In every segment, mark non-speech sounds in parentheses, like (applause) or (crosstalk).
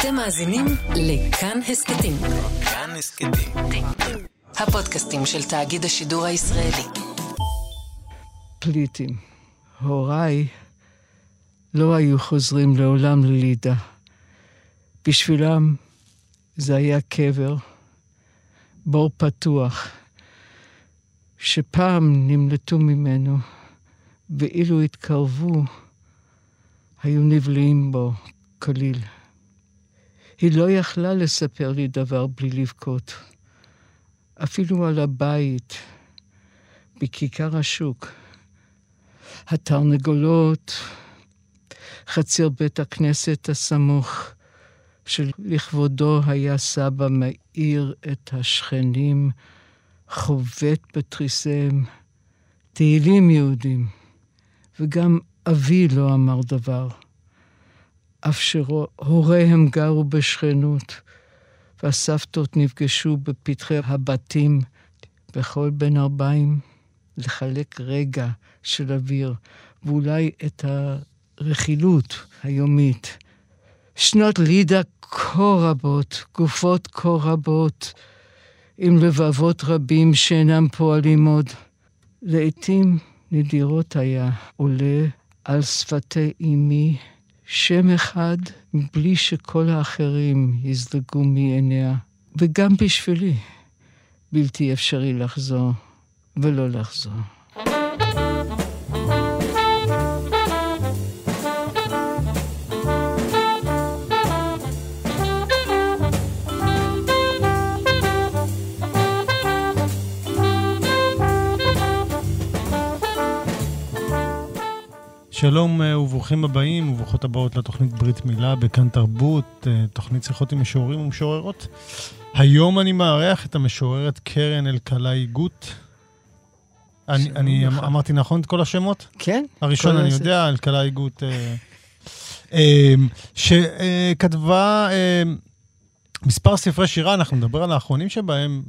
אתם מאזינים לכאן הסכתים. כאן הסכתים. הפודקאסטים של תאגיד השידור הישראלי. פליטים. הוריי לא היו חוזרים לעולם ללידה. בשבילם זה היה קבר, בור פתוח, שפעם נמלטו ממנו, ואילו התקרבו, היו נבלעים בו כליל. היא לא יכלה לספר לי דבר בלי לבכות. אפילו על הבית, בכיכר השוק. התרנגולות, חצר בית הכנסת הסמוך, שלכבודו היה סבא מאיר את השכנים, חובט בתריסיהם, תהילים יהודים, וגם אבי לא אמר דבר. אף שהוריהם גרו בשכנות, והסבתות נפגשו בפתחי הבתים בכל בין ארבעים, לחלק רגע של אוויר, ואולי את הרכילות היומית. שנות לידה כה רבות, גופות כה רבות, עם לבבות רבים שאינם פועלים עוד. לעתים נדירות היה עולה על שפתי אמי שם אחד מבלי שכל האחרים יזלגו מעיניה, וגם בשבילי בלתי אפשרי לחזור ולא לחזור. שלום אה, וברוכים הבאים וברוכות הבאות לתוכנית ברית מילה בכאן תרבות, אה, תוכנית שיחות עם משוררים ומשוררות. היום אני מארח את המשוררת קרן אלקלעי גוט. אני, אני אמ- אמרתי נכון את כל השמות? כן. הראשון אני. יודע, אלקלעי גוט, אה, שכתבה מספר ספרי שירה, אנחנו נדבר על האחרונים שבהם,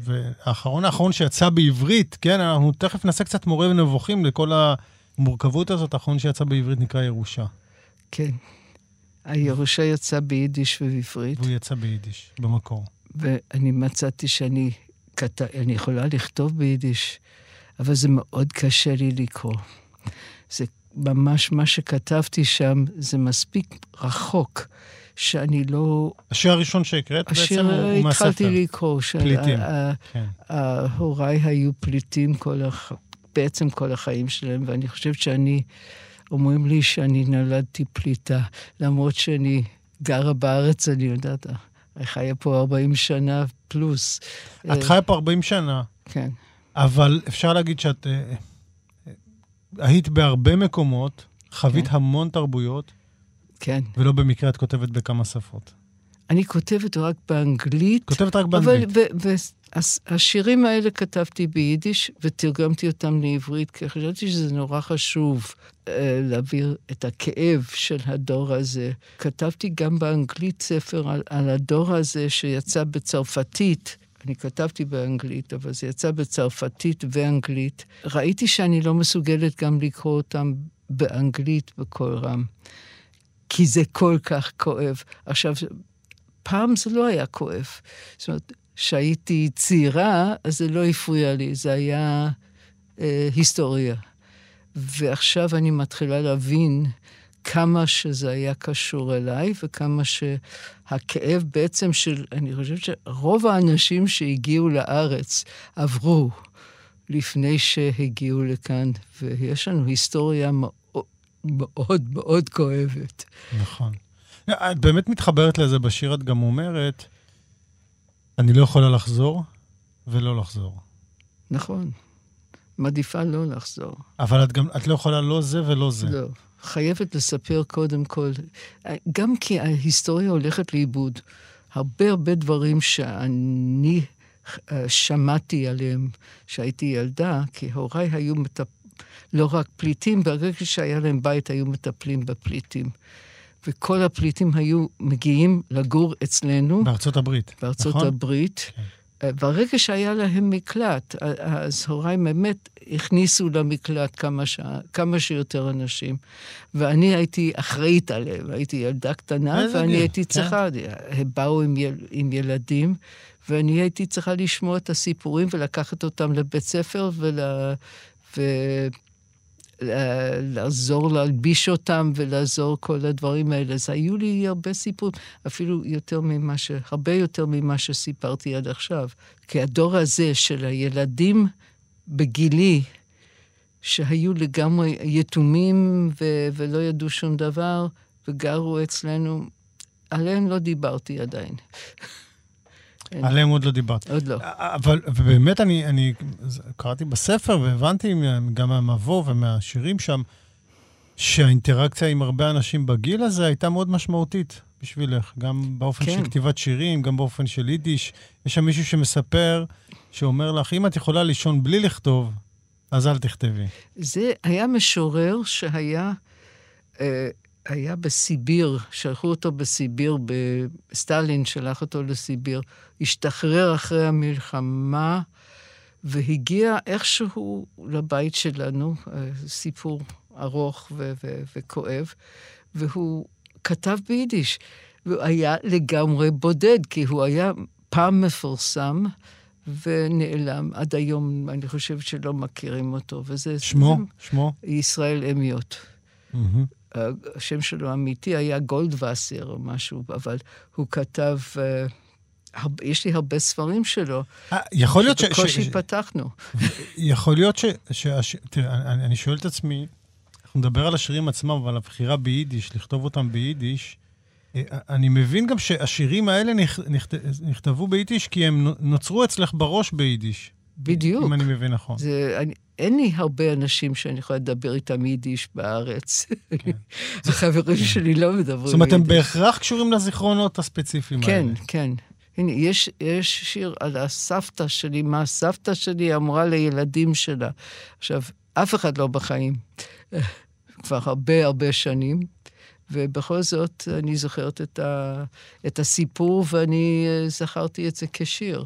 והאחרון האחרון שיצא בעברית, כן, אנחנו תכף נעשה קצת מורה ונבוכים לכל ה... המורכבות הזאת, האחרון שיצא בעברית נקרא ירושה. כן. הירושה יצא ביידיש ובעברית, והוא יצא ביידיש, במקור. ואני מצאתי שאני כת... אני יכולה לכתוב ביידיש, אבל זה מאוד קשה לי לקרוא. זה ממש מה שכתבתי שם, זה מספיק רחוק, שאני לא... השיר הראשון שהקראת בעצם השיר הוא, מהספר. התחלתי לקרוא. פליטים, כן. הוריי היו פליטים כל הח... בעצם כל החיים שלהם, ואני חושבת שאני, אומרים לי שאני נולדתי פליטה, למרות שאני גרה בארץ, אני יודעת, אני חיה פה 40 שנה פלוס. את אה, חיה פה 40 שנה, כן, אבל אפשר להגיד שאת אה, אה, היית בהרבה מקומות, חווית כן. המון תרבויות, כן. ולא במקרה את כותבת בכמה שפות. אני כותבת רק באנגלית. כותבת רק אבל באנגלית. והשירים האלה כתבתי ביידיש ותרגמתי אותם לעברית, כי חשבתי שזה נורא חשוב אה, להעביר את הכאב של הדור הזה. כתבתי גם באנגלית ספר על, על הדור הזה שיצא בצרפתית. אני כתבתי באנגלית, אבל זה יצא בצרפתית ואנגלית. ראיתי שאני לא מסוגלת גם לקרוא אותם באנגלית בקול רם, כי זה כל כך כואב. עכשיו, פעם זה לא היה כואב. זאת אומרת, כשהייתי צעירה, אז זה לא הפריע לי, זה היה אה, היסטוריה. ועכשיו אני מתחילה להבין כמה שזה היה קשור אליי, וכמה שהכאב בעצם של, אני חושבת שרוב האנשים שהגיעו לארץ עברו לפני שהגיעו לכאן, ויש לנו היסטוריה מאוד מאוד, מאוד כואבת. נכון. את באמת מתחברת לזה בשיר, את גם אומרת, אני לא יכולה לחזור ולא לחזור. נכון. מעדיפה לא לחזור. אבל את גם, את לא יכולה לא זה ולא זה. לא. חייבת לספר קודם כל, גם כי ההיסטוריה הולכת לאיבוד. הרבה הרבה דברים שאני אה, שמעתי עליהם כשהייתי ילדה, כי הוריי היו מטפ... לא רק פליטים, ברגע שהיה להם בית היו מטפלים בפליטים. וכל הפליטים היו מגיעים לגור אצלנו, בארצות הברית, בארצות נכון? הברית, כן. ברגע שהיה להם מקלט, אז הוריי באמת הכניסו למקלט כמה, ש... כמה שיותר אנשים. ואני הייתי אחראית עליהם, הייתי ילדה קטנה, ואני גיל, הייתי כן. צריכה, הם באו עם, יל... עם ילדים, ואני הייתי צריכה לשמוע את הסיפורים ולקחת אותם לבית ספר ול... ו... לעזור להלביש אותם ולעזור כל הדברים האלה. אז היו לי הרבה סיפורים, אפילו יותר ממה ש... הרבה יותר ממה שסיפרתי עד עכשיו. כי הדור הזה של הילדים בגילי, שהיו לגמרי יתומים ו- ולא ידעו שום דבר, וגרו אצלנו, עליהם לא דיברתי עדיין. עליהם עוד לא דיברת. עוד לא. אבל באמת, אני, אני קראתי בספר והבנתי גם מהמבוא ומהשירים שם, שהאינטראקציה עם הרבה אנשים בגיל הזה הייתה מאוד משמעותית בשבילך, גם באופן כן. של כתיבת שירים, גם באופן של יידיש. יש שם מישהו שמספר, שאומר לך, אם את יכולה לישון בלי לכתוב, אז אל תכתבי. זה היה משורר שהיה... אה, היה בסיביר, שלחו אותו בסיביר, סטלין שלח אותו לסיביר, השתחרר אחרי המלחמה והגיע איכשהו לבית שלנו, אה, סיפור ארוך ו- ו- וכואב, והוא כתב ביידיש. והוא היה לגמרי בודד, כי הוא היה פעם מפורסם ונעלם. עד היום אני חושבת שלא מכירים אותו, וזה... שמו? זה, שמו? ישראל אמיות. Mm-hmm. השם שלו אמיתי היה גולדווסר או משהו, אבל הוא כתב... אה, יש לי הרבה ספרים שלו. אה, יכול להיות ש... שבקושי פתחנו. יכול להיות ש... ש... תראה, אני, אני שואל את עצמי, אנחנו נדבר על השירים עצמם, אבל הבחירה ביידיש, לכתוב אותם ביידיש, אה, אני מבין גם שהשירים האלה נכ... נכ... נכתבו ביידיש כי הם נוצרו אצלך בראש ביידיש. בדיוק. אם אני מבין נכון. זה, אני, אין לי הרבה אנשים שאני יכולה לדבר איתם יידיש בארץ. כן. (laughs) החברים (laughs) שלי לא מדברים יידיש. זאת אומרת, הם בהכרח קשורים לזיכרונות הספציפיים האלה. כן, כן. הנה, יש, יש שיר על הסבתא שלי, מה הסבתא שלי אמרה לילדים שלה. עכשיו, אף אחד לא בחיים, (laughs) כבר הרבה הרבה שנים, ובכל זאת אני זוכרת את, ה, את הסיפור ואני אה, זכרתי את זה כשיר.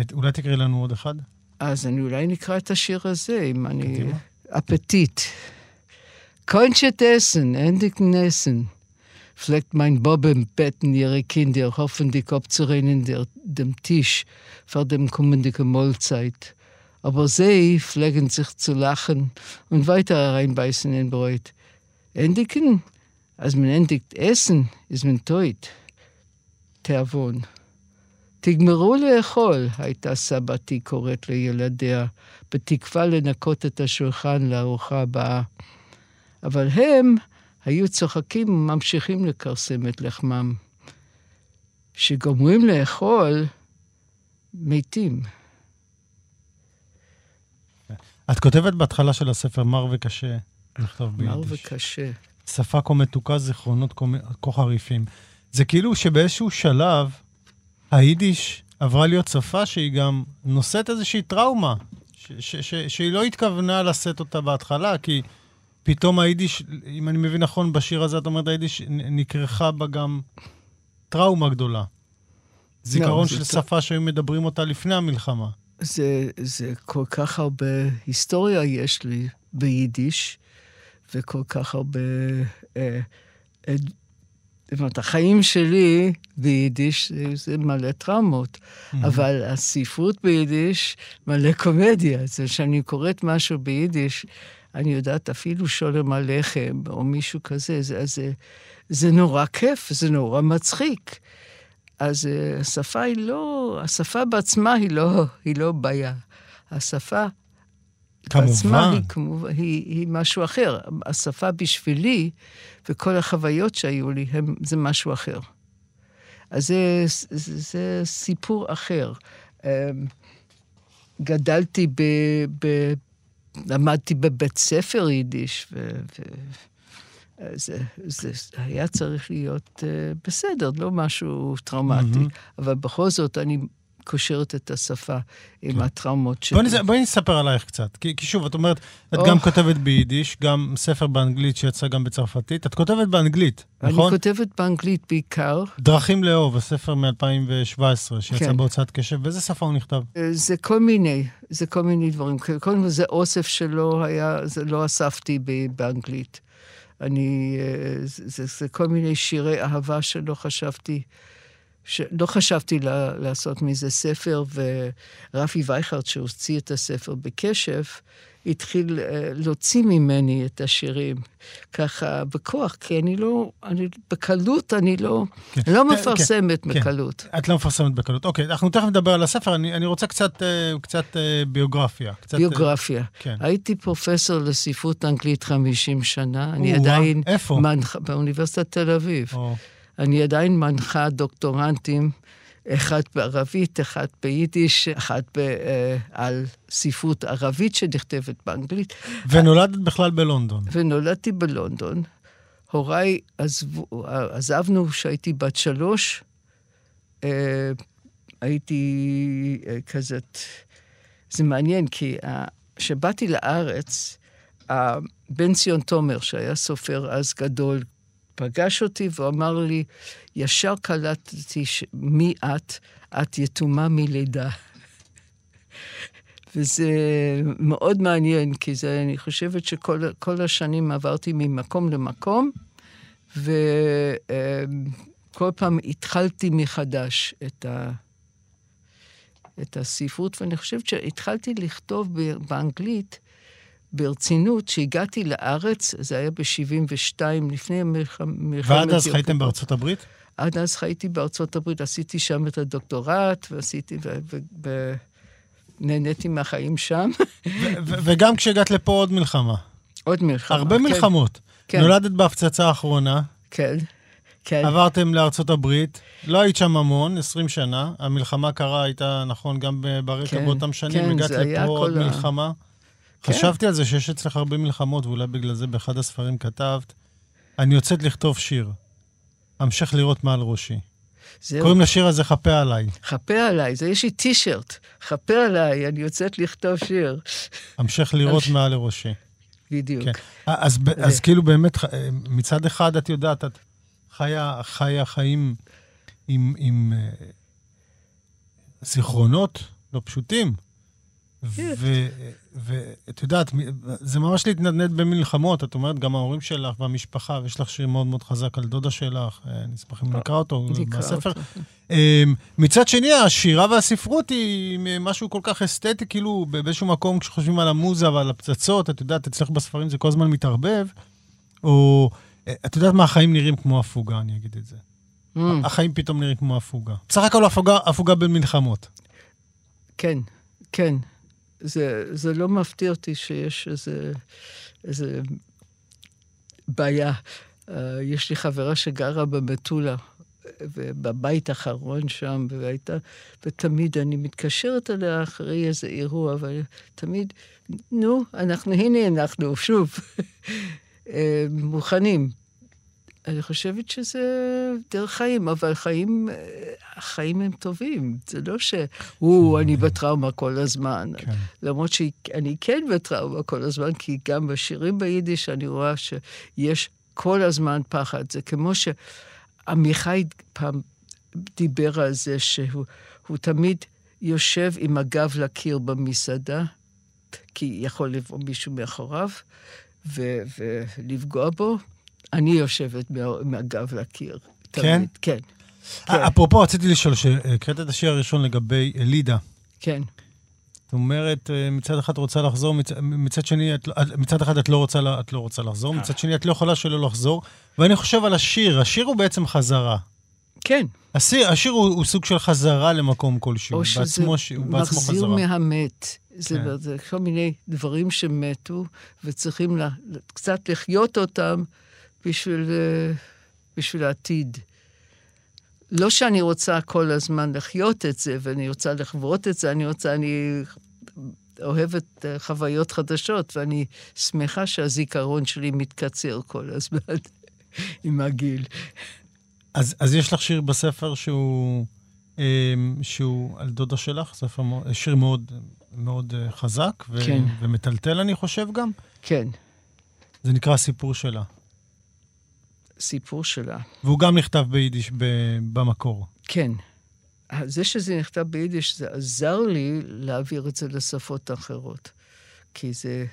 את, אולי תקראי לנו עוד אחד? אז אני אולי נקרא את השיר הזה, אם אני... אפטיט. Konntet essen, endlich essen. Fleckt mein Bobbenbetten ihre Kinder, hoffentlich abzurennen der, dem Tisch vor dem kommenden Mahlzeit. Aber sie pflegen sich zu lachen und weiter reinbeißen in Brot. Endigen, als man endigt essen, ist man tot. Tervon. תגמרו לאכול, הייתה סבתי קוראת לילדיה, בתקווה לנקות את השולחן לארוחה הבאה. אבל הם היו צוחקים וממשיכים לכרסם את לחמם. כשגומרים לאכול, מתים. את כותבת בהתחלה של הספר מר וקשה לכתוב ביידיש. מר וקשה. שפה כה מתוקה, זיכרונות כה חריפים. זה כאילו שבאיזשהו שלב היידיש עברה להיות שפה שהיא גם נושאת איזושהי טראומה, ש- ש- ש- שהיא לא התכוונה לשאת אותה בהתחלה, כי פתאום היידיש, אם אני מבין נכון, בשיר הזה את אומרת, היידיש נקרחה בה גם טראומה גדולה. זיכרון לא, של שפה שהיו מדברים אותה לפני המלחמה. זה, זה כל כך הרבה היסטוריה יש לי ביידיש, וכל כך הרבה אה, זאת אומרת, החיים שלי ביידיש זה מלא טראומות, mm-hmm. אבל הספרות ביידיש מלא קומדיה. זה שאני קוראת משהו ביידיש, אני יודעת, אפילו שולם הלחם או מישהו כזה, זה, זה, זה נורא כיף, זה נורא מצחיק. אז אה, השפה היא לא, השפה בעצמה היא לא, היא לא בעיה. השפה כמובן. בעצמה היא, היא, היא משהו אחר. השפה בשבילי, וכל החוויות שהיו לי, הם, זה משהו אחר. אז זה, זה, זה סיפור אחר. אמ, גדלתי ב... ב למדתי בבית ספר יידיש, ו... ו זה, זה היה צריך להיות uh, בסדר, לא משהו טראומטי. Mm-hmm. אבל בכל זאת, אני קושרת את השפה עם כן. הטראומות שלי. בואי בואי נספר עלייך קצת. כי, כי שוב, את אומרת, את או. גם כותבת ביידיש, גם ספר באנגלית שיצא גם בצרפתית. את כותבת באנגלית, אני נכון? כותבת באנגלית בעיקר. דרכים לאהוב, הספר מ-2017, שיצא כן. בהוצאת קשב. באיזה שפה הוא נכתב? אה, זה כל מיני, זה כל מיני דברים. קודם כל זה אוסף שלא היה, זה לא אספתי באנגלית. אני, אה, זה, זה, זה כל מיני שירי אהבה שלא חשבתי, שלא חשבתי לה, לעשות מזה ספר, ורפי וייכרד, שהוציא את הספר בקשב, התחיל אה, להוציא ממני את השירים, ככה בכוח, כי אני לא, אני, בקלות אני לא, כן. לא כן, מפרסמת כן. בקלות. את לא מפרסמת בקלות. אוקיי, אנחנו תכף נדבר על הספר, אני, אני רוצה קצת, אה, קצת אה, ביוגרפיה. קצת, ביוגרפיה. כן. הייתי פרופסור לספרות אנגלית 50 שנה, אני או-אה, עדיין... איפה? מנחה, באוניברסיטת תל אביב. או, אני עדיין מנחה דוקטורנטים, אחד בערבית, אחד ביידיש, אחד ב, אה, על ספרות ערבית שנכתבת באנגלית, ונולדת בכלל בלונדון. ונולדתי בלונדון. הוריי עזבו, עזבנו כשהייתי בת שלוש. אה, הייתי אה, כזאת... זה מעניין, כי אה, כשבאתי לארץ, אה, בן ציון תומר, שהיה סופר אז גדול, פגש אותי והוא אמר לי, ישר קלטתי ש- מי את? את יתומה מלידה. (laughs) וזה מאוד מעניין, כי זה, אני חושבת שכל כל השנים עברתי ממקום למקום, וכל פעם התחלתי מחדש את, ה, את הספרות, ואני חושבת שהתחלתי לכתוב באנגלית ברצינות, כשהגעתי לארץ, זה היה ב-72, לפני המלח- מלחמת... ועד אז חייתם. בארצות הברית? עד אז חייתי בארצות הברית, עשיתי שם את הדוקטורט, ועשיתי, ו... ו... ו... נהניתי מהחיים שם. וגם כשהגעת לפה עוד מלחמה. עוד מלחמה. הרבה כן, מלחמות. כן. נולדת בהפצצה האחרונה, כן, כן. עברתם לארצות הברית, לא היית שם המון, 20 שנה, המלחמה קרה, הייתה, נכון, גם ברקע כן, באותם שנים, כן, הגעת לפה עוד ה- מלחמה. כן. חשבתי על זה שיש אצלך הרבה מלחמות, ואולי בגלל זה באחד הספרים כתבת, אני יוצאת לכתוב שיר, המשך לראות מעל ראשי. זהו, קוראים לשיר הזה חפה עליי, חפה עליי, זה יש לי טישרט, חפה עליי, אני יוצאת לכתוב שיר. המשך לראות מעל ראשי. בדיוק. כן. אז, ב- אז כאילו באמת, ח- מצד אחד את יודעת, את חיה, חיה חיים עם, עם אה, זיכרונות לא פשוטים. כן. ואת יודעת, זה ממש להתנדנד במלחמות. את אומרת, גם ההורים שלך והמשפחה, ויש לך שיר מאוד מאוד חזק על דודה שלך, אה, אני אשמח אם נקרא אותו בספר. אותו. אמ, מצד שני, השירה והספרות היא משהו כל כך אסתטי, כאילו באיזשהו מקום, כשחושבים על המוזה ועל הפצצות, את יודעת, אצלך בספרים זה כל הזמן מתערבב, או אה, את יודעת מה, החיים נראים כמו הפוגה, אני אגיד את זה. Mm, החיים פתאום נראים כמו הפוגה. בסך הכל הפוגה, הפוגה בין מלחמות. כן, כן. זה, זה לא מפתיע אותי שיש איזה, איזה בעיה. Uh, יש לי חברה שגרה במטולה, ובבית האחרון שם, והייתה, ותמיד אני מתקשרת אליה אחרי איזה אירוע, ותמיד, נו, אנחנו, הנה אנחנו, שוב, (laughs) אה, מוכנים. אני חושבת שזה דרך חיים, אבל חיים, החיים הם טובים. זה לא שהוא, אני בטראומה כל הזמן. כן. למרות שאני כן בטראומה כל הזמן, כי גם בשירים ביידיש אני רואה שיש כל הזמן פחד. זה כמו שעמיחי פעם דיבר על זה, שהוא הוא תמיד יושב עם הגב לקיר במסעדה, כי יכול לבוא מישהו מאחוריו ו- ולפגוע בו. אני יושבת מה- עם הגב לקיר. כן? תמיד. כן, כן. אפרופו, רציתי לשאול, שהקראת את השיר הראשון לגבי לידה. כן. זאת אומרת, אה, מצד אחד רוצה לחזור, מצ... מצד שני, את... לא- מצד אחד את לא, רוצה, את לא רוצה לחזור, מצד שני את לא יכולה שלא לחזור. ואני חושב על השיר, השיר הוא בעצם חזרה. כן. השיר, השיר הוא, הוא סוג של חזרה למקום כלשהו. או שזה בעצמו, הוא בעצמו מחזיר חזרה. מהמת. זה. כן. זה כל מיני דברים שמתו, וצריכים לה, קצת לחיות אותם בשביל, אה, בשביל העתיד. לא שאני רוצה כל הזמן לחיות את זה, ואני רוצה לחוות את זה, אני רוצה, אני אוהבת אה, חוויות חדשות, ואני שמחה שהזיכרון שלי מתקצר כל הזמן (laughs) עם הגיל. אז, אז יש לך שיר בספר שהוא שהוא על דודה שלך, ספר, שיר מאוד, מאוד חזק ו- כן. ומטלטל, אני חושב גם. כן, זה נקרא הסיפור שלה. סיפור שלה. והוא גם נכתב ביידיש ב- במקור. כן. זה שזה נכתב ביידיש, זה עזר לי להעביר את זה לשפות אחרות. כי זה...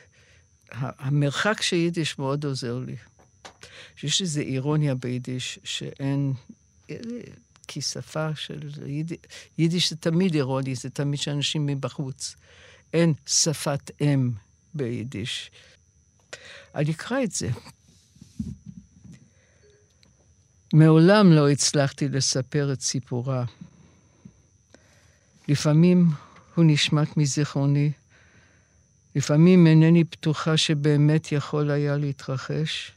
המרחק של יידיש מאוד עוזר לי. יש איזו אירוניה ביידיש שאין... כי שפה של יידיש, יידיש זה תמיד אירוני, זה תמיד שאנשים מבחוץ. אין שפת אם ביידיש. אני אקרא את זה. מעולם לא הצלחתי לספר את סיפורה. לפעמים הוא נשמט מזיכרוני, לפעמים אינני בטוחה שבאמת יכול היה להתרחש.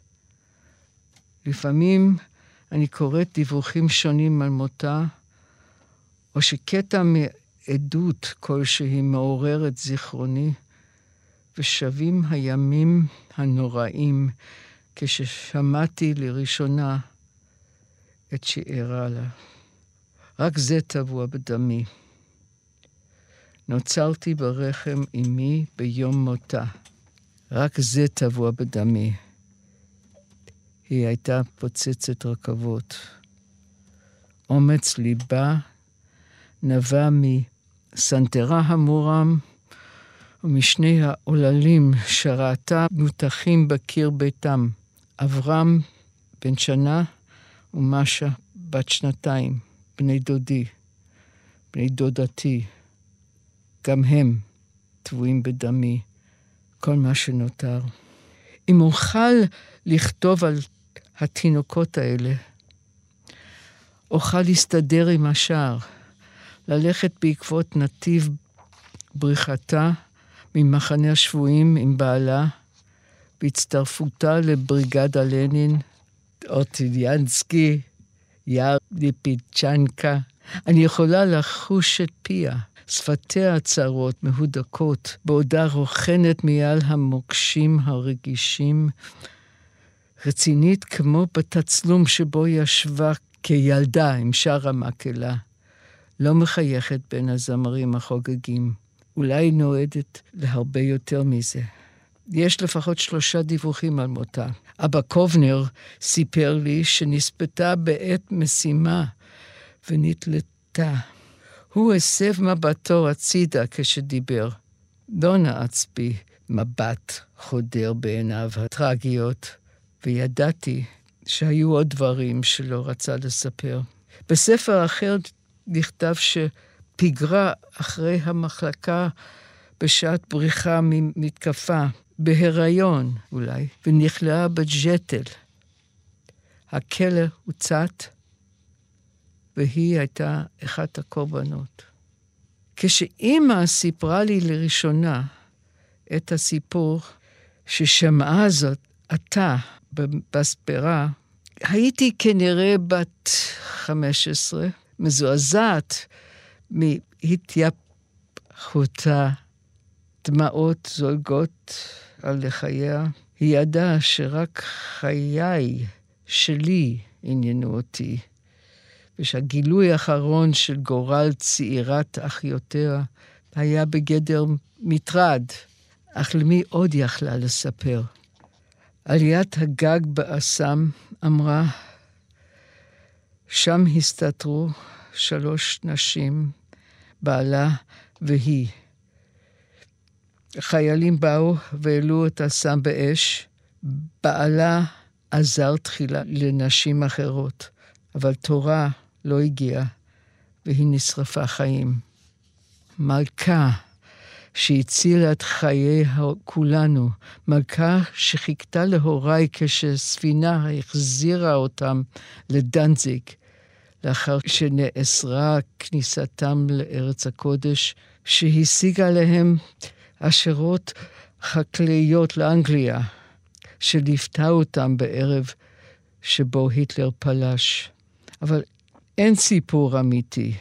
לפעמים אני קוראת דיווחים שונים על מותה, או שקטע מעדות כלשהי מעורר את זיכרוני, ושבים הימים הנוראים כששמעתי לראשונה את שאירה לה. רק זה טבוע בדמי. נוצרתי ברחם אמי ביום מותה. רק זה טבוע בדמי. היא הייתה פוצצת רכבות. אומץ ליבה נבע מסנטרה המורם ומשני העוללים שראתה מותחים בקיר ביתם. אברהם בן שנה ומשה בת שנתיים, בני דודי, בני דודתי. גם הם טבועים בדמי, כל מה שנותר. אם אוכל לכתוב על התינוקות האלה, אוכל להסתדר עם השאר, ללכת בעקבות נתיב בריחתה ממחנה השבויים עם בעלה, בהצטרפותה לבריגדה לנין, אורטיליאנסקי, יער ליפיצ'נקה. אני יכולה לחוש את פיה. שפתיה הצרות, מהודקות, בעודה רוכנת מעל המוקשים הרגישים, רצינית כמו בתצלום שבו ישבה כילדה עם שאר המקהלה, לא מחייכת בין הזמרים החוגגים, אולי נועדת להרבה יותר מזה. יש לפחות שלושה דיווחים על מותה. אבא קובנר סיפר לי שנספתה בעת משימה ונתלתה. הוא הסב מבטו הצידה כשדיבר. לא נעץ בי מבט חודר בעיניו הטרגיות, וידעתי שהיו עוד דברים שלא רצה לספר. בספר אחר נכתב שפיגרה אחרי המחלקה בשעת בריחה ממתקפה, בהיריון אולי, ונכלאה בג'טל. הכלא הוצת, והיא הייתה אחת הקורבנות. כשאימא סיפרה לי לראשונה את הסיפור ששמעה זאת עתה בספרה, הייתי כנראה בת 15, מזועזעת מהתייפחותה, דמעות זולגות על לחייה. היא ידעה שרק חיי שלי עניינו אותי. ושהגילוי האחרון של גורל צעירת אחיותיה היה בגדר מטרד, אך למי עוד יכלה לספר? עליית הגג באסם אמרה, שם הסתתרו שלוש נשים, בעלה והיא. חיילים באו והעלו את אסם באש. בעלה עזר תחילה לנשים אחרות, אבל תורה לא הגיעה, והיא נשרפה חיים. מלכה שהצילה את חיי כולנו, מלכה שחיכתה להוריי כשספינה החזירה אותם לדנזיג, לאחר שנאסרה כניסתם לארץ הקודש, שהשיגה להם אשרות חקלאיות לאנגליה, שליוותה אותם בערב שבו היטלר פלש. אבל אין סיפור אמיתי.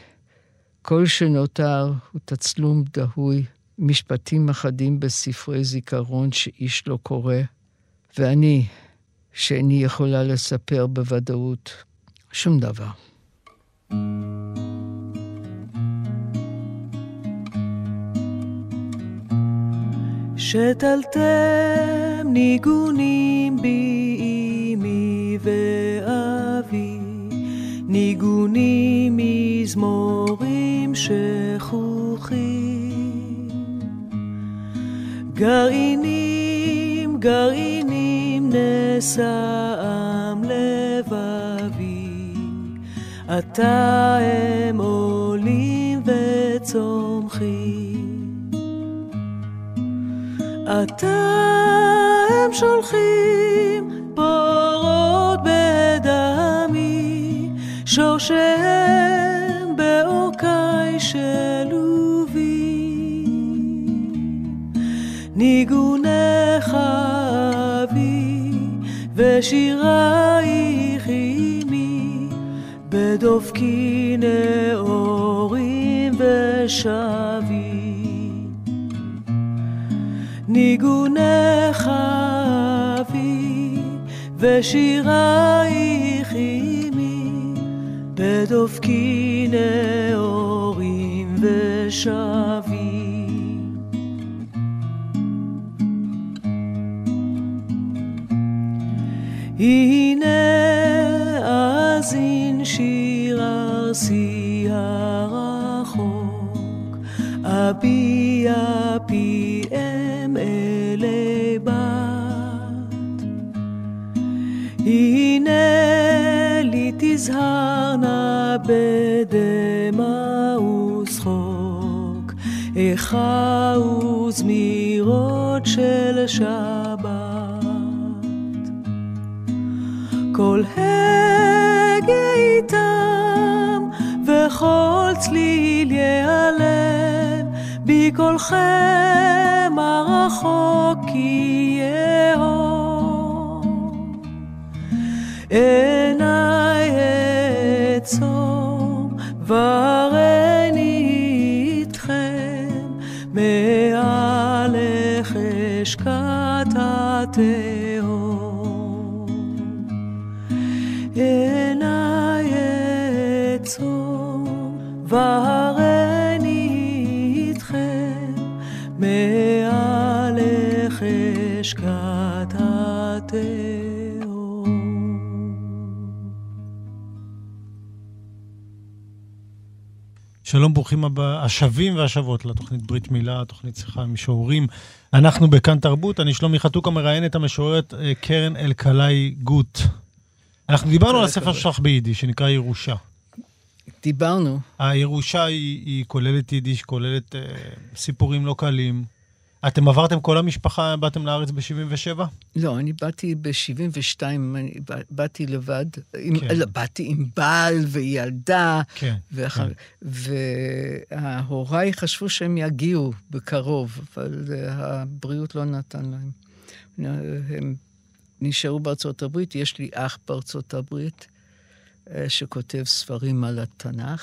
כל שנותר הוא תצלום דהוי, משפטים אחדים בספרי זיכרון שאיש לא קורא, ואני, שאיני יכולה לספר בוודאות שום דבר. thank you שתלתם ניגונים בי אמי ואבי, ניגונים מזמורים שכוחים. גרעינים, גרעינים נשאם לבבי, עתה הם שולחים בורות בדמי, שורשיהם בעורקי שלובי. ניגונך אבי ושירייך עמי, בדופקי נאורים ושבי. ושירייך עמי, בדופקי נאורים ושבי. איכה וזמירות של שבת. כל הגה איתם, וכל צליל ייעלם, בקולכם הרחוק יהום. עיניי אעצום, והריני איתכם, מעלך אשקט התהום. שלום, ברוכים הבא, השבים והשבות לתוכנית ברית מילה, תוכנית שיחה עם משוררים. אנחנו בכאן תרבות, אני שלומי חתוקה מראיין את המשוררת אה, קרן אלקלעי גוט. אנחנו דיברנו על הספר שלך ביידיש, שנקרא ירושה. דיברנו. הירושה היא, היא כוללת יידיש, כוללת אה, סיפורים לא קלים. אתם עברתם כל המשפחה, באתם לארץ ב-77? לא, אני באתי ב-72, אני בא- באתי לבד. עם, כן. לא, באתי עם בעל וילדה. כן. ואחר, כן. וההוריי חשבו שהם יגיעו בקרוב, אבל אה, הבריאות לא נתן להם. הם נשארו בארצות הברית, יש לי אח בארצות הברית שכותב ספרים על התנ"ך,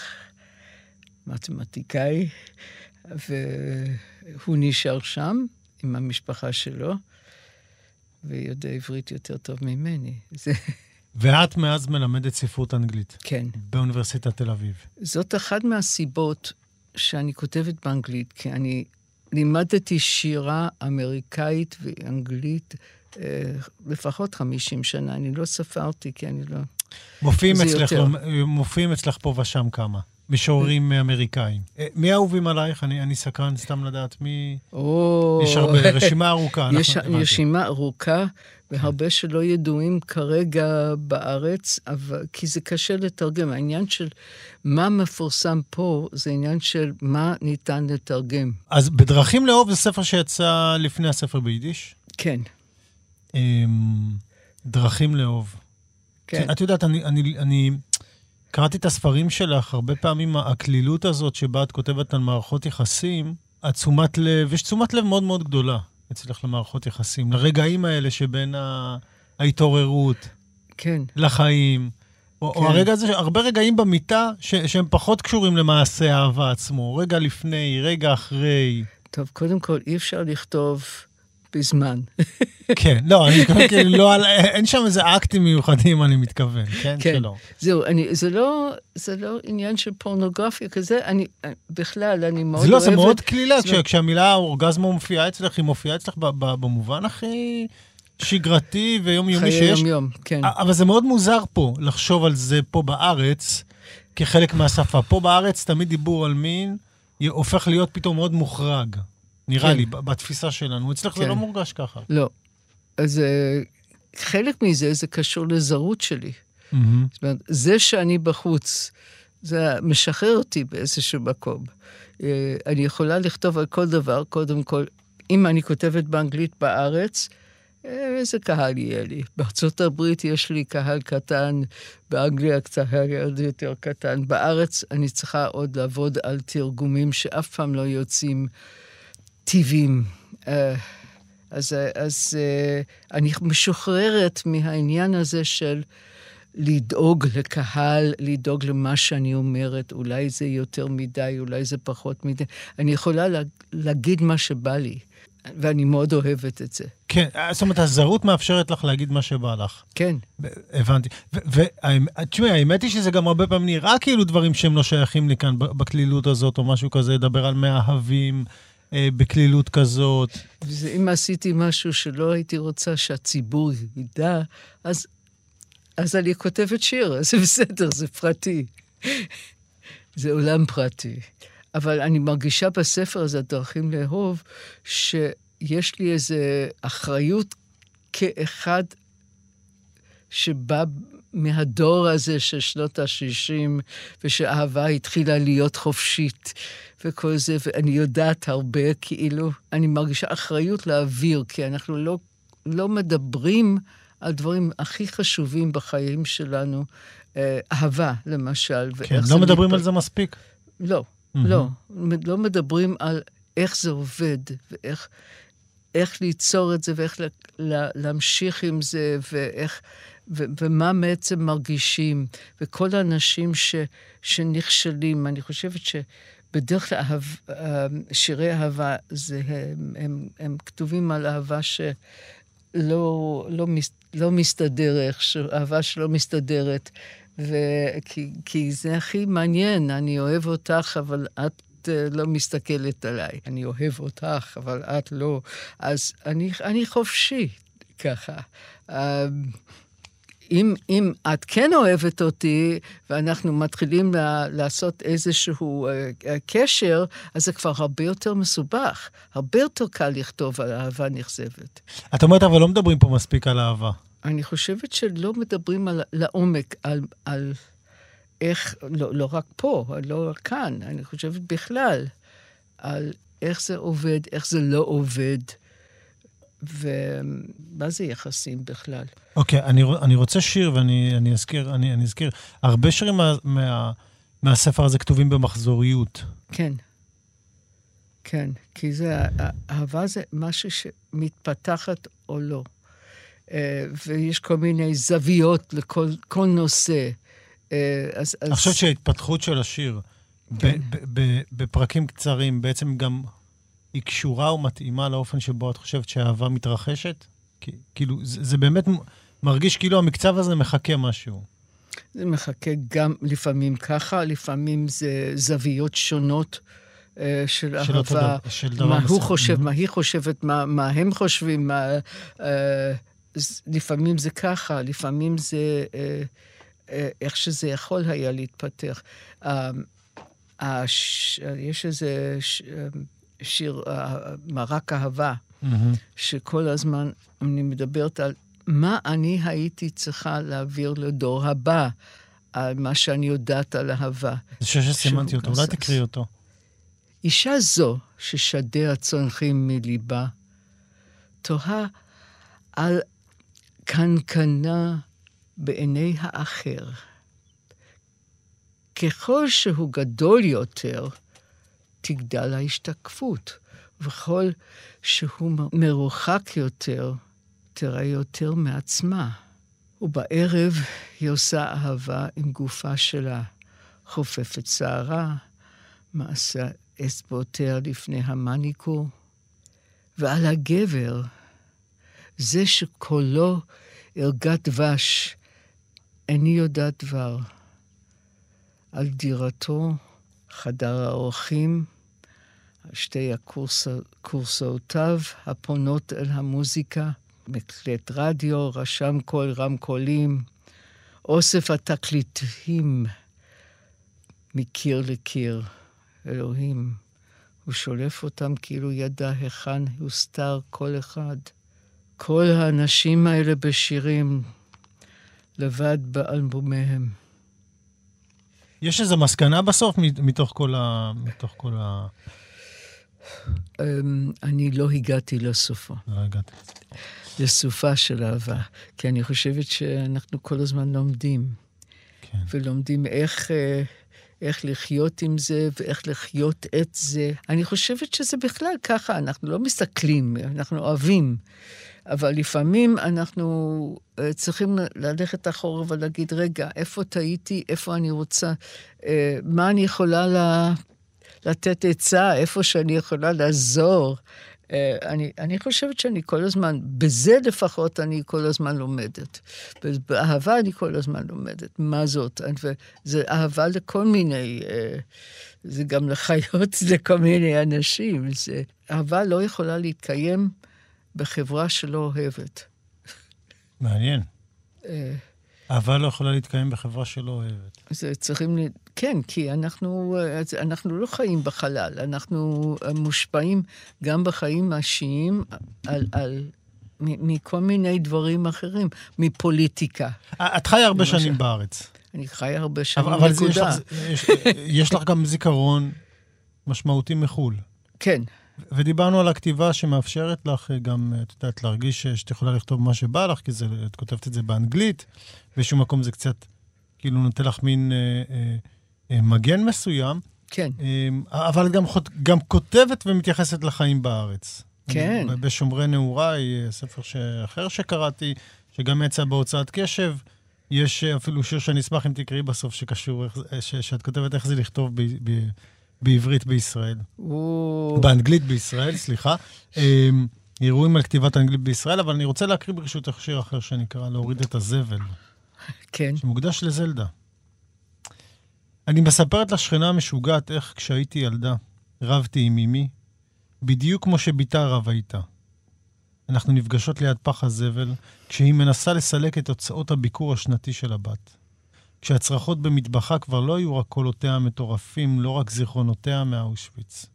מתמטיקאי, והוא נשאר שם עם המשפחה שלו, ויודע עברית יותר טוב ממני. זה, ואת מאז מלמדת ספרות אנגלית כן. באוניברסיטת תל אביב. זאת אחת מהסיבות שאני כותבת באנגלית, כי אני לימדתי שירה אמריקאית ואנגלית אה, לפחות 50 שנה. אני לא ספרתי, כי אני לא... מופיעים אצלך. לא, מופיעים אצלך פה ושם כמה. משוררים אמריקאים. אה, מי האהובים עלייך? אני, אני סקרן סתם לדעת מי... או... יש הרבה, (laughs) רשימה ארוכה. יש. רשימה ארוכה, והרבה שלא ידועים כרגע בארץ, אבל, כי זה קשה לתרגם. העניין של מה מפורסם פה, זה עניין של מה ניתן לתרגם. אז בדרכים לאהוב זה ספר שיצא לפני הספר ביידיש. כן, אמ, דרכים לאהוב. כן. את יודעת, אני, אני, אני קראתי את הספרים שלך, הרבה פעמים הקלילות הזאת שבה את כותבת על מערכות יחסים, התשומת לב, יש תשומת לב מאוד מאוד גדולה אצלך למערכות יחסים, לרגעים האלה שבין. ההתעוררות כן. לחיים. או, כן. או הרגע הזה, הרבה רגעים במיטה ש, שהם פחות קשורים למעשה האהבה עצמו. רגע לפני, רגע אחרי. טוב, קודם כל, אי אפשר לכתוב בזמן. כן, לא, אני מתכוון (laughs) כאילו, לא, אין שם איזה אקטים מיוחדים, אני מתכוון, כן? כן. שלא. זהו, אני, זה, לא, זה לא עניין של פורנוגרפיה כזה, אני, בכלל, אני מאוד זה לא, אוהבת... זה מאוד קלילה, זה- כש- כשהמילה אורגזמה מופיעה אצלך, היא מופיעה אצלך ב- ב- במובן הכי שגרתי ויומיומי חיי שיש. יום-יום, כן. אבל זה מאוד מוזר פה, לחשוב על זה פה בארץ, כחלק מהשפה. פה בארץ תמיד דיבור על מין הופך להיות פתאום מאוד מוחרג, נראה כן. לי, בתפיסה שלנו. אצלך זה כן. לא מורגש ככה. לא. אז אה, חלק מזה, זה קשור לזרות שלי. מהמם. זאת אומרת, זה שאני בחוץ, זה משחרר אותי באיזשהו מקום. אה, אני יכולה לכתוב על כל דבר, קודם כל, אם אני כותבת באנגלית בארץ, אה, איזה קהל יהיה לי? בארצות הברית יש לי קהל קטן, באנגליה קצת עוד יותר קטן. בארץ אני צריכה עוד לעבוד על תרגומים שאף פעם לא יוצאים טבעיים. אה, אז, אה, אז אה, אני משוחררת מהעניין הזה של לדאוג לקהל, לדאוג למה שאני אומרת, אולי זה יותר מדי, אולי זה פחות מדי. אני יכולה לה, להגיד מה שבא לי, ואני מאוד אוהבת את זה. כן, זאת אומרת, הזרות מאפשרת לך להגיד מה שבא לך. כן, הבנתי. ותשמעי, האמת היא שזה גם הרבה פעמים נראה כאילו דברים שהם לא שייכים לי כאן בקלילות הזאת, או משהו כזה, לדבר על מאהבים אה, בקלילות כזאת. אם עשיתי משהו שלא הייתי רוצה שהציבור ידע, אז, אז אני כותבת שיר, אז זה בסדר, זה פרטי. זה עולם פרטי. אבל אני מרגישה בספר הזה, דרכים לאהוב, שיש לי איזו אחריות כאחד שבא מהדור הזה של שנות ה-60, ושאהבה התחילה להיות חופשית, וכל זה, ואני יודעת הרבה, כאילו, אני מרגישה אחריות להעביר, כי אנחנו לא, לא מדברים על דברים הכי חשובים בחיים שלנו, אה, אהבה, למשל, כן, לא מדברים על זה מספיק. לא, לא. לא מדברים על איך זה עובד, ואיך איך ליצור את זה, ואיך לה, לה, להמשיך עם זה, ואיך, ו, ומה בעצם מרגישים. וכל האנשים ש, שנכשלים, אני חושבת שבדרך כלל אהב, אה, שירי אהבה, זה, הם, הם, הם כתובים על אהבה שלא לא, לא מסתדר איכשהו, אהבה שלא מסתדרת. וכי, כי זה הכי מעניין, אני אוהב אותך, אבל את אה, לא מסתכלת עליי. אני אוהב אותך, אבל את לא. אז אני, אני חופשי ככה. אם, אם את כן אוהבת אותי, ואנחנו מתחילים לה, לעשות איזשהו אה, אה, קשר, אז זה כבר הרבה יותר מסובך. הרבה יותר קל לכתוב על אהבה נכזבת. את אומרת, אבל לא מדברים פה מספיק על אהבה. אני חושבת שלא מדברים על, לעומק על, על איך, לא, לא רק פה, לא רק כאן, אני חושבת בכלל, על איך זה עובד, איך זה לא עובד, ומה זה יחסים בכלל. אוקיי, אני, רוצ- אני רוצה שיר, ואני אני אזכיר, אני, אני אזכיר, הרבה שירים מה, מה, מהספר הזה כתובים במחזוריות. כן. כן, כי זה, אהבה זה משהו שמתפתחת או לא. אה, ויש כל מיני זוויות לכל כל נושא. אה, אז. אני חושב שההתפתחות של השיר ב- כן. ב- ב- בפרקים קצרים בעצם גם היא קשורה ומתאימה לאופן שבו את חושבת שהאהבה מתרחשת? כי- כאילו, זה, זה באמת מרגיש כאילו המקצב הזה מחכה משהו. זה מחכה גם לפעמים ככה, לפעמים זה זוויות שונות אה, של של אהבה. דבר- של דבר מה הוא מסוים. חושב, מה היא חושבת, מה, מה הם חושבים, מה... אה, אז לפעמים זה ככה, לפעמים זה אה, אה, איך שזה יכול היה להתפתח. אה, הש, יש איזה ש, אה, שיר, אה, מרק אהבה, מהמם. שכל הזמן אני מדברת על מה אני הייתי צריכה להעביר לדור הבא, על מה שאני יודעת על אהבה. זה שיר שסימנתי אותו, אולי. תקריא אותו. אישה זו ששדיה צונחים מליבה, תוהה על קנקנה בעיני האחר. ככל שהוא גדול יותר, תגדל ההשתקפות, וככל שהוא מרוחק יותר, תראה יותר מעצמה. ובערב היא עושה אהבה עם גופה שלה, חופפת שערה, מעשה אצבעותיה לפני המניקור, ועל הגבר זה שקולו ערגת דבש, איני יודעת דבר. על דירתו, חדר האורחים, שתי הכורסאותיו הפונות אל המוזיקה, מקלט רדיו, רשם קול רמקולים, אוסף התקליטים מקיר לקיר. אלוהים, הוא שולף אותם כאילו ידע היכן יוסתר כל אחד. כל האנשים האלה בשירים, לבד באלבומיהם. יש איזו מסקנה בסוף מתוך כל ה... מתוך כל ה... אמ, אני לא הגעתי לסופו. לא הגעתי. לסופה של אהבה, כי אני חושבת שאנחנו כל הזמן לומדים. כן. ולומדים איך, אה, איך לחיות עם זה ואיך לחיות את זה. אני חושבת שזה בכלל ככה, אנחנו לא מסתכלים, אנחנו אוהבים. אבל לפעמים אנחנו אה, צריכים ללכת אחורה ולהגיד, רגע, איפה טעיתי, איפה אני רוצה, אה, מה אני יכולה לה, לתת עצה, איפה שאני יכולה לעזור. אה, אני, אני חושבת שאני כל הזמן, בזה לפחות אני כל הזמן לומדת. באהבה אני כל הזמן לומדת. מה זאת? וזה אהבה לכל מיני, זה גם לחיות, (laughs) לכל מיני אנשים. זה, אהבה לא יכולה להתקיים בחברה שלא אוהבת. מעניין. אה, אהבה לא יכולה להתקיים בחברה שלא אוהבת. זה צריכים, כן, כי אנחנו, אנחנו לא חיים בחלל, אנחנו מושפעים גם בחיים האישיים על, על, מכל מיני דברים אחרים, מפוליטיקה. את חיה הרבה שנים בארץ. אני חיה הרבה שנים, אבל, אבל נקודה. יש לך, יש, יש לך גם זיכרון משמעותי מחו"ל. כן. ודיברנו על הכתיבה שמאפשרת לך גם, את יודעת, להרגיש שאת יכולה לכתוב מה שבא לך, כי זה, את כותבת את זה באנגלית, באיזשהו מקום זה קצת כאילו נותן לך מין אה, אה, אה, מגן מסוים. כן. אה, אבל גם, גם כותבת ומתייחסת לחיים בארץ. כן. אני, בשומרי נעוריי, אה, ספר. אחר שקראתי, שגם יצא בהוצאת קשב, יש אה, אפילו שיר שאני אשמח אם תקראי בסוף, שקשור, אה, ש, שאת כותבת איך זה לכתוב ב, ב, בעברית בישראל. באנגלית בישראל, סליחה. אמ, אירועים על כתיבת אנגלית בישראל, אבל אני רוצה להקריא ברשותך שיר אחר שנקרא להוריד את הזבל. כן. שמוקדש לזלדה. אני מספרת לשכנה המשוגעת איך כשהייתי ילדה, רבתי עם אמי, בדיוק כמו שבתה רבה איתה. אנחנו נפגשות ליד פח הזבל, כשהיא מנסה לסלק את הוצאות הביקור השנתי של הבת. כשהצרחות במטבחה כבר לא היו רק קולותיה המטורפים, לא רק זיכרונותיה מאושוויץ.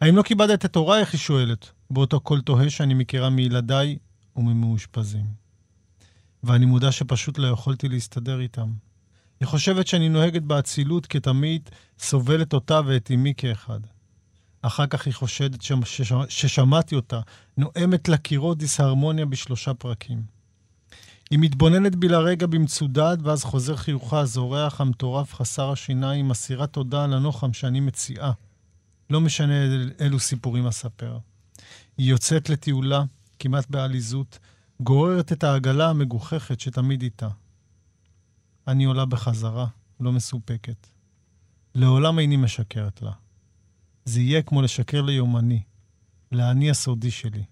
האם לא כיבדת את הורייך? היא שואלת, באותו קול תוהה שאני מכירה מילדיי וממאושפזים. ואני מודע שפשוט לא יכולתי להסתדר איתם. היא חושבת שאני נוהגת באצילות כתמיד, סובלת אותה ואת אמי כאחד. אחר כך היא חושדת ששמעתי אותה, נואמת לקירות דיסהרמוניה בשלושה פרקים. היא מתבוננת בי לרגע במצודד, ואז חוזר חיוכה הזורח, המטורף, חסר השיניים, מסירה תודה על הנוחם שאני מציעה. לא משנה אל, אילו סיפורים אספר. היא יוצאת לטיולה, כמעט בעליזות, גוררת את העגלה המגוחכת שתמיד איתה. אני עולה בחזרה, לא מסופקת. לעולם איני משקרת לה. זה יהיה כמו לשקר ליומני, לאני הסודי שלי,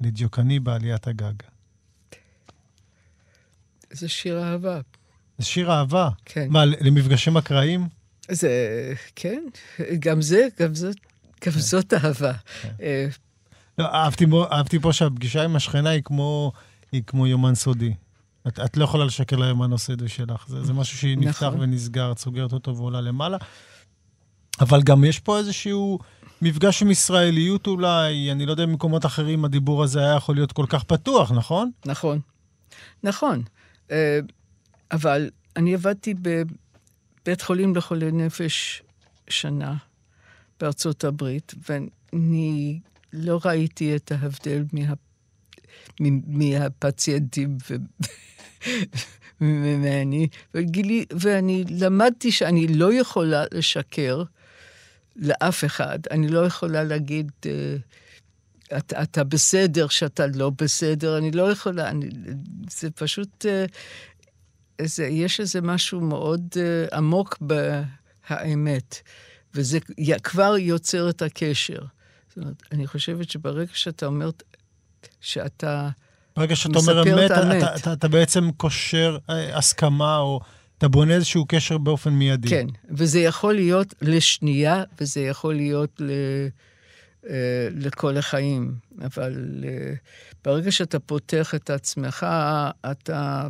לדיוקני בעליית הגג. זה שיר אהבה. זה שיר אהבה? כן. מה, למפגשים אקראיים? זה, כן, גם זה, גם זאת, גם כן. זאת אהבה. כן. אה, לא, אהבתי, אהבתי פה שהפגישה עם השכנה היא כמו, היא כמו יומן סודי. את, את לא יכולה לשקר ליומן הסודי שלך. זה, זה משהו שנפתח נכון. ונסגר, את סוגרת אותו ועולה למעלה. אבל גם יש פה איזשהו מפגש עם ישראליות אולי, אני לא יודע, במקומות אחרים הדיבור הזה היה יכול להיות כל כך פתוח, נכון? נכון. נכון. אה, אבל אני עבדתי בבית חולים לחולי נפש שנה בארצות הברית, ואני לא ראיתי את ההבדל מה, מהפציינטים ו... ממני, וגילי, ואני למדתי שאני לא יכולה לשקר לאף אחד. אני לא יכולה להגיד, אה, אתה, אתה בסדר, שאתה לא בסדר, אני לא יכולה, אני, זה פשוט, אה, זה, יש איזה משהו מאוד uh, עמוק בהאמת, וזה כבר יוצר את הקשר. זאת אומרת, אני חושבת שברגע שאתה אומר שאתה... ברגע שאתה אומר אמת, את האמת. אתה, אתה, אתה בעצם קושר אה, הסכמה, או אתה בונה איזשהו קשר באופן מיידי. כן, וזה יכול להיות לשנייה, וזה יכול להיות ל... אה, לכל החיים. אבל אה, ברגע שאתה פותח את עצמך, אתה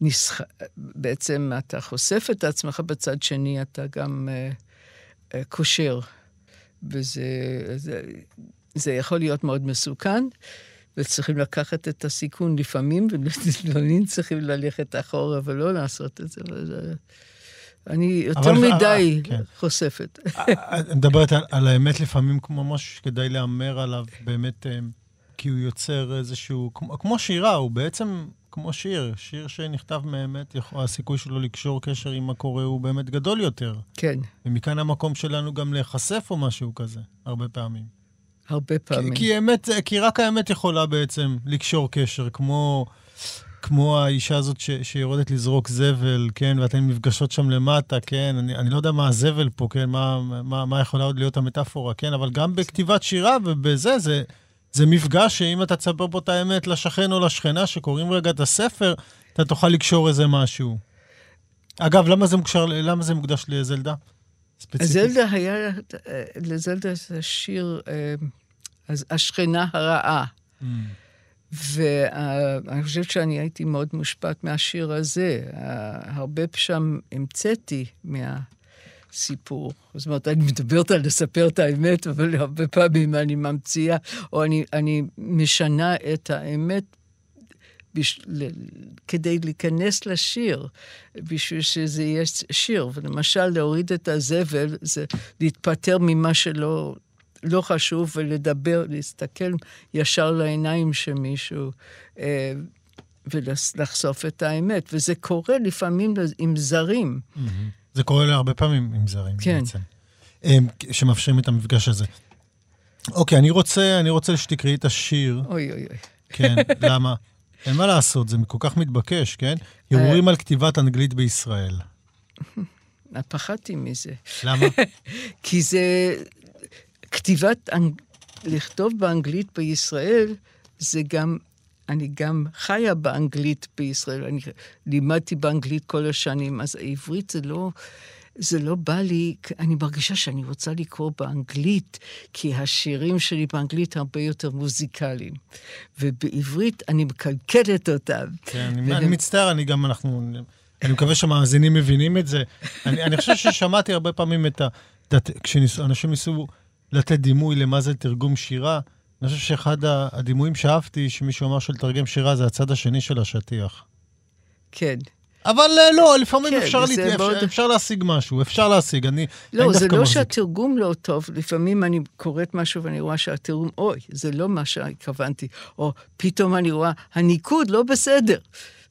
נסח... בעצם אתה חושף את עצמך, בצד שני אתה גם אה, קושר. וזה זה, זה יכול להיות מאוד מסוכן, וצריכים לקחת את הסיכון לפעמים, ולפעמים צריכים ללכת אחורה ולא לעשות את זה. וזה... אני יותר אבל- מדי אה, כן. חושפת. את מדברת על, על האמת לפעמים כמו משהו שכדאי להמר עליו, באמת, אה, כי הוא יוצר איזשהו, כמו, כמו שירה, הוא בעצם כמו שיר. שיר שנכתב מאמת, יכול, הסיכוי שלו לקשור קשר עם הקורא הוא באמת גדול יותר. כן, ומכאן המקום שלנו גם להיחשף או משהו כזה, הרבה פעמים. הרבה כי, פעמים. כי, אמת, כי רק האמת יכולה בעצם לקשור קשר, כמו, כמו האישה הזאת ש, שיורדת לזרוק זבל, כן, ואתן נפגשות שם למטה, כן, אני, אני לא יודע מה הזבל פה, כן, מה, מה, מה יכולה עוד להיות המטאפורה, כן, אבל גם בכתיבת שירה ובזה, זה, זה מפגש שאם אתה תספר פה את האמת לשכן או לשכנה שקוראים רגע את הספר, אתה תוכל לקשור איזה משהו. אגב, למה זה, מוקשר, למה זה מוקדש לזלדה? ספציפית. זלדה היה, אה, לזלדה זה שיר, אה, השכנה הרעה. Mm. ואני חושבת שאני הייתי מאוד מושפעת מהשיר הזה. הרבה שם המצאתי מהסיפור. זאת אומרת, אני מדברת על לספר את האמת, אבל הרבה פעמים אני ממציאה, או אני, אני משנה את האמת בש... ל... כדי להיכנס לשיר, בשביל שזה יהיה שיר. ולמשל, להוריד את הזבל זה להתפטר ממה שלא לא חשוב ולדבר, להסתכל ישר לעיניים של מישהו אה, ולחשוף את האמת. וזה קורה לפעמים עם זרים. זה קורה להרבה פעמים עם זרים, כן. בעצם. שמאפשרים את המפגש הזה. אוקיי, אני רוצה, אני רוצה שתקראי את השיר, אוי אוי אוי. כן, (laughs) למה? אין מה לעשות, זה כל כך מתבקש, כן? הרהורים על כתיבת אנגלית בישראל. (laughs) פחדתי מזה. למה? (laughs) כי זה... כתיבת... לכתוב באנגלית בישראל, זה גם... אני גם חיה באנגלית בישראל. אני לימדתי באנגלית כל השנים, אז העברית זה לא... זה לא בא לי, אני מרגישה שאני רוצה לקרוא באנגלית, כי השירים שלי באנגלית הרבה יותר מוזיקליים. ובעברית אני מקלקלת אותם. כן, אני, אני מצטער, אני גם, אנחנו... אני מקווה שהמאזינים מבינים את זה. אני, אני חושב ששמעתי הרבה פעמים את ה... כשאנשים ניסו לתת דימוי למה זה תרגום שירה, אני חושב שאחד הדימויים שאהבתי, שמישהו אמר שלתרגם שירה, זה הצד השני של השטיח. כן. אבל לא, לפעמים כן, אפשר, להת... מאוד- אפשר, אפשר להשיג משהו, אפשר להשיג. אני, לא, אני זה לא מחזיק. שהתרגום לא טוב, לפעמים אני קוראת משהו ואני רואה שהתרגום, אוי, זה לא מה שהתכוונתי. או פתאום אני רואה, הניקוד לא בסדר.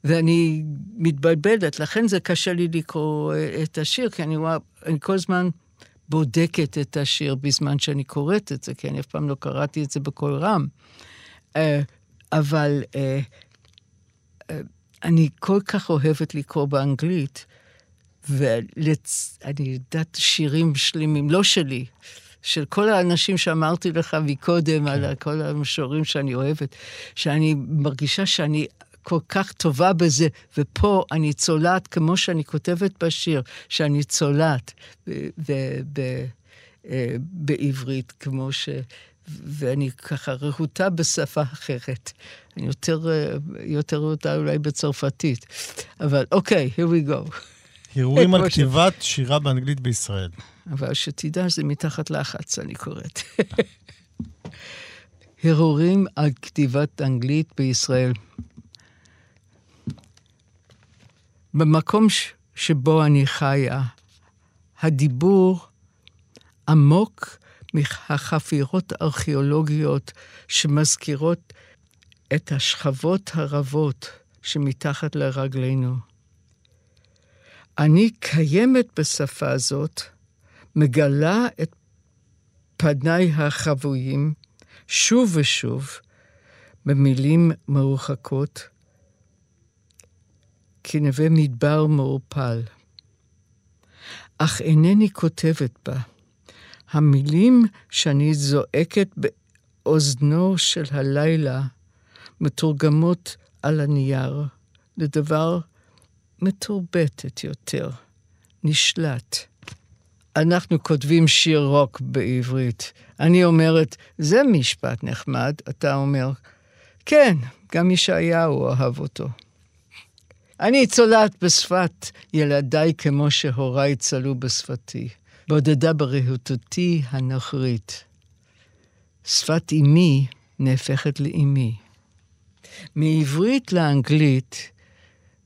ואני מתבלבלת, לכן זה קשה לי לקרוא אה, את השיר, כי אני רואה, אני כל הזמן בודקת את השיר בזמן שאני קוראת את זה, כי אני אף פעם לא קראתי את זה בקול רם. אה, אבל אה, אה, אני כל כך אוהבת לקרוא באנגלית, ואני יודעת שירים שלמים, לא שלי, של כל האנשים שאמרתי לך מקודם, על כל המשוררים שאני אוהבת, שאני מרגישה שאני כל כך טובה בזה, ופה אני צולעת כמו שאני כותבת בשיר, שאני צולעת אה, בעברית, כמו ש... ואני ככה רהוטה בשפה אחרת. אני יותר, אה, יותר רהוטה אולי בצרפתית. אבל אוקיי, here we go. הרהורים על כתיבת שירה באנגלית בישראל. אבל שתדע שזה מתחת לחץ, אני קוראת. (laughs) הרהורים על כתיבת אנגלית בישראל. במקום ש- שבו אני חיה, הדיבור עמוק מהחפירות הארכיאולוגיות שמזכירות את השכבות הרבות שמתחת לרגלינו. אני קיימת בשפה זאת, מגלה את פניי החבויים שוב ושוב במילים מרוחקות, כנווה מדבר מעורפל. אך אינני כותבת בה. המילים שאני זועקת אוזנו של הלילה מתורגמות על הנייר לדבר מתורבתת יותר, נשלט. אנחנו כותבים שיר רוק בעברית. אני אומרת, זה משפט נחמד, אתה אומר, כן, גם ישעיהו אהב אותו. אני צולעת בשפת ילדיי כמו שהוריי צלו בשפתי, בודדה ברהוטותי הנוכרית. שפת אמי נהפכת לאמי. מעברית לאנגלית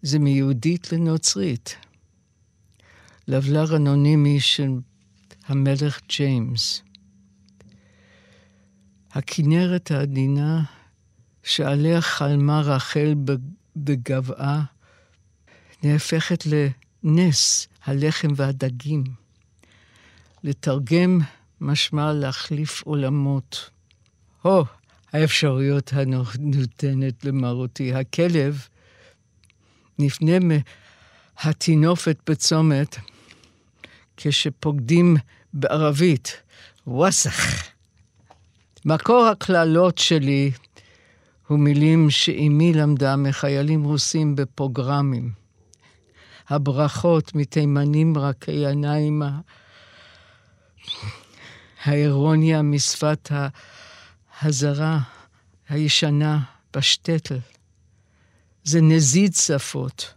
זה מיהודית לנוצרית. לבלר אנונימי של המלך ג'יימס. הכנרת העדינה שעליה חלמה רחל בגבעה, נהפכת לנס הלחם והדגים. לתרגם משמע להחליף עולמות. הו, האפשרויות הנותנת למרותי. הכלב נפנה מהטינופת בצומת כשפוקדים בערבית, וואסך. מקור הקללות שלי הוא מילים שאימי למדה מחיילים רוסים בפרוגרמים. הברכות מתימנים רכי עיניים, האירוניה משפת הזרה הישנה בשטטל. זה נזיד שפות,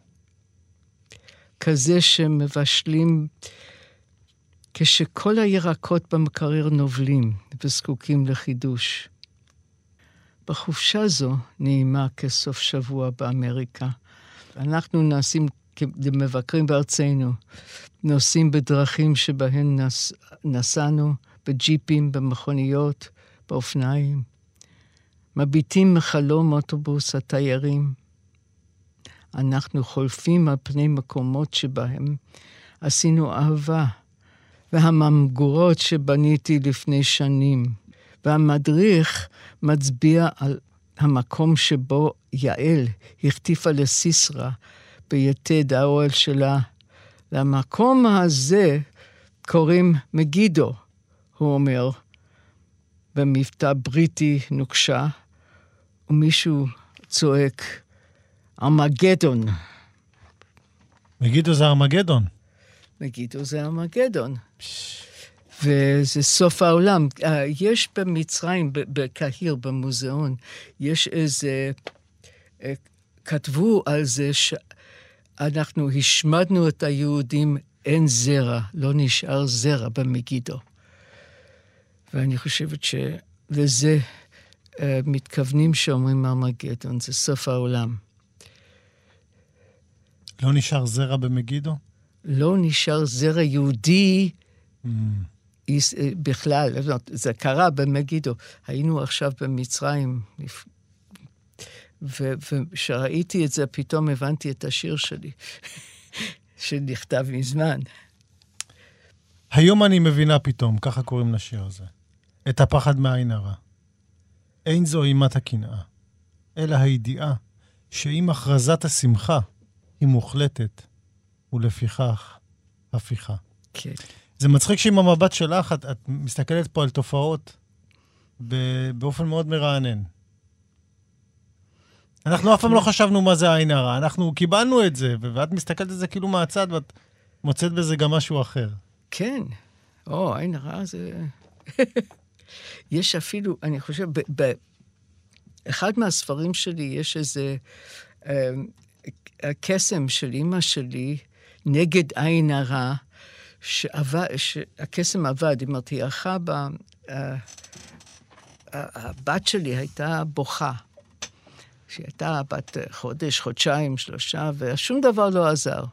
כזה שמבשלים כשכל הירקות במקרר נובלים וזקוקים לחידוש. בחופשה זו, נעימה כסוף שבוע באמריקה, אנחנו נעשים כמבקרים בארצנו, נוסעים בדרכים שבהן נס, נסענו, בג'יפים, במכוניות, באופניים, מביטים מחלום אוטובוס התיירים. אנחנו חולפים על פני מקומות שבהם עשינו אהבה, והממגורות שבניתי לפני שנים, והמדריך מצביע על המקום שבו יעל החטיפה לסיסרא ביתד האוהל שלה. למקום הזה קוראים מגידו, הוא אומר, במבטא בריטי נוקשה, ומישהו צועק, ארמגדון. מגידו זה ארמגדון. מגידו זה ארמגדון. וזה סוף העולם. אה, יש במצרים, בקהיר, במוזיאון, יש איזה... אה, כתבו על זה שאנחנו השמדנו את היהודים, אין זרע, לא נשאר זרע במגידו. ואני חושבת שלזה uh, מתכוונים שאומרים ארמגדון, זה סוף העולם. לא נשאר זרע במגידו? לא נשאר זרע יהודי mm. בכלל, זה קרה במגידו. היינו עכשיו במצרים, וכשראיתי את זה, פתאום הבנתי את השיר שלי, (laughs) שנכתב מזמן. היום אני מבינה פתאום, ככה קוראים לשיר הזה. את הפחד מעין הרע. אין זו אימת הקנאה, אלא הידיעה שעם הכרזת השמחה היא מוחלטת, ולפיכך הפיכה. כן. זה מצחיק שעם המבט שלך, את, את מסתכלת פה על תופעות באופן מאוד מרענן. אנחנו אף פעם לא חשבנו מה זה העין הרע, אנחנו קיבלנו את זה, ואת מסתכלת על זה כאילו מהצד, ואת מוצאת בזה גם משהו אחר. כן. או, עין הרע זה... (laughs) יש אפילו, אני חושב, באחד מהספרים שלי יש איזה אה, קסם של אימא שלי נגד עין הרע, שהקסם עבד, היא מרתיעך ב... אה, הבת שלי הייתה בוכה. שהיא הייתה בת חודש, חודשיים, שלושה, ושום דבר לא עזר.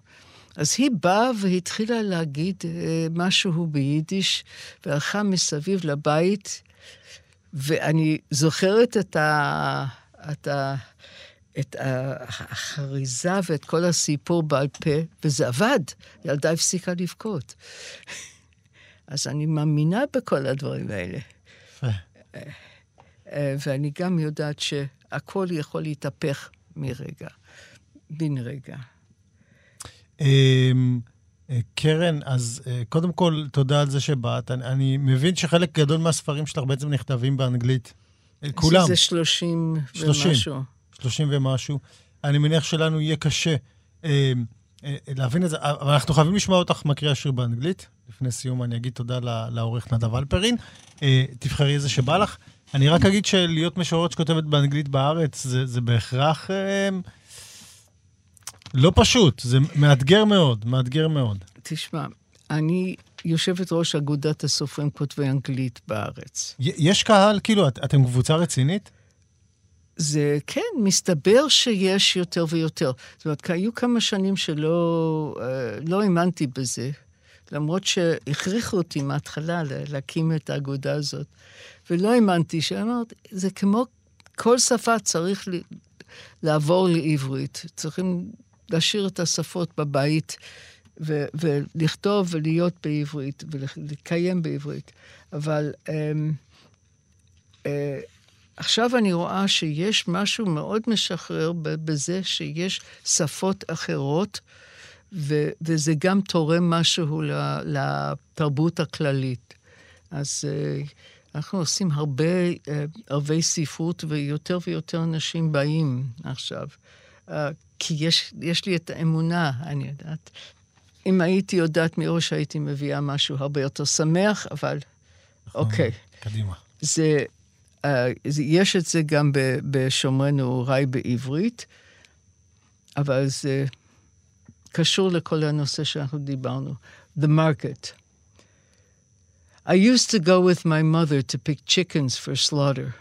אז היא באה והתחילה להגיד אה, משהו ביידיש, והלכה מסביב לבית, ואני זוכרת את, ה, את, ה, את החריזה ואת כל הסיפור בעל פה, וזה עבד. ילדה הפסיקה לבכות. אז אני מאמינה בכל הדברים האלה. אה, ואני גם יודעת שהכל יכול להתהפך מרגע, בן רגע. אמ, אה, קרן, אז אה, קודם כל, תודה על זה שבאת. אני, אני מבין שחלק גדול מהספרים שלך בעצם נכתבים באנגלית. אה, כולם. שזה 30 30. ומשהו. 30 ומשהו. אני מניח שלנו יהיה קשה אה, אה, להבין את זה, אבל אנחנו חייבים לשמוע אותך מקריאה שיר באנגלית. לפני סיום אני אגיד תודה לעורך נדב אלפרין. אה, תבחרי איזה שבא לך. אני רק אגיד שלהיות משוררת שכותבת באנגלית בארץ, זה, זה בהכרח אה, לא פשוט, זה מאתגר מאוד, מאתגר מאוד. תשמע, אני יושבת ראש אגודת הסופרים כותבי אנגלית בארץ. יש קהל, כאילו, את, אתם קבוצה רצינית? זה, כן, מסתבר שיש יותר ויותר. זאת אומרת, היו כמה שנים שלא אה, לא האמנתי בזה, למרות שהכריחו אותי מההתחלה לה- להקים את האגודה הזאת. ולא האמנתי, שאמרת, זה כמו כל שפה צריך ל- לעבור לעברית. צריכים להשאיר את השפות בבית ו- ולכתוב ולהיות בעברית ולקיים בעברית. אבל... אמ, אה, עכשיו אני רואה שיש משהו מאוד משחרר בזה שיש שפות אחרות, ו- וזה גם תורם משהו לתרבות הכללית. אז אה, אנחנו עושים הרבה אה, ערבי ספרות, ויותר ויותר אנשים באים עכשיו. אה, כי יש, יש לי את האמונה, אני יודעת. אם הייתי יודעת מראש, הייתי מביאה משהו הרבה יותר שמח, אבל אוקיי. קדימה. זה, uh, זה, יש את זה גם בשומרי נעוריי בעברית, אבל זה קשור לכל הנושא שאנחנו דיברנו. The market. I used to go with my mother to pick chickens for slaughter.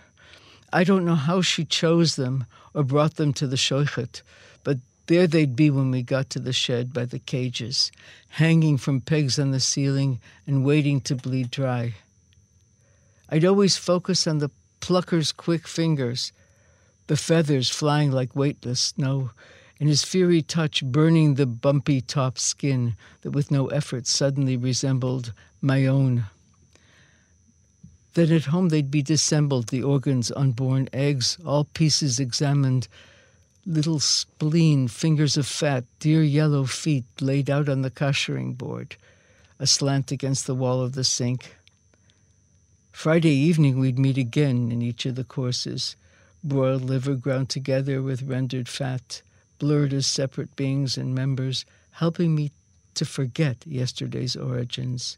I don't know how she chose them or brought them to the shoichet, but there they'd be when we got to the shed by the cages, hanging from pegs on the ceiling and waiting to bleed dry. I'd always focus on the plucker's quick fingers, the feathers flying like weightless snow, and his fiery touch burning the bumpy top skin that with no effort suddenly resembled my own. Then at home they'd be dissembled, the organs, unborn eggs, all pieces examined, little spleen, fingers of fat, dear yellow feet laid out on the koshering board, aslant against the wall of the sink. Friday evening, we'd meet again in each of the courses broiled liver ground together with rendered fat, blurred as separate beings and members, helping me to forget yesterday's origins.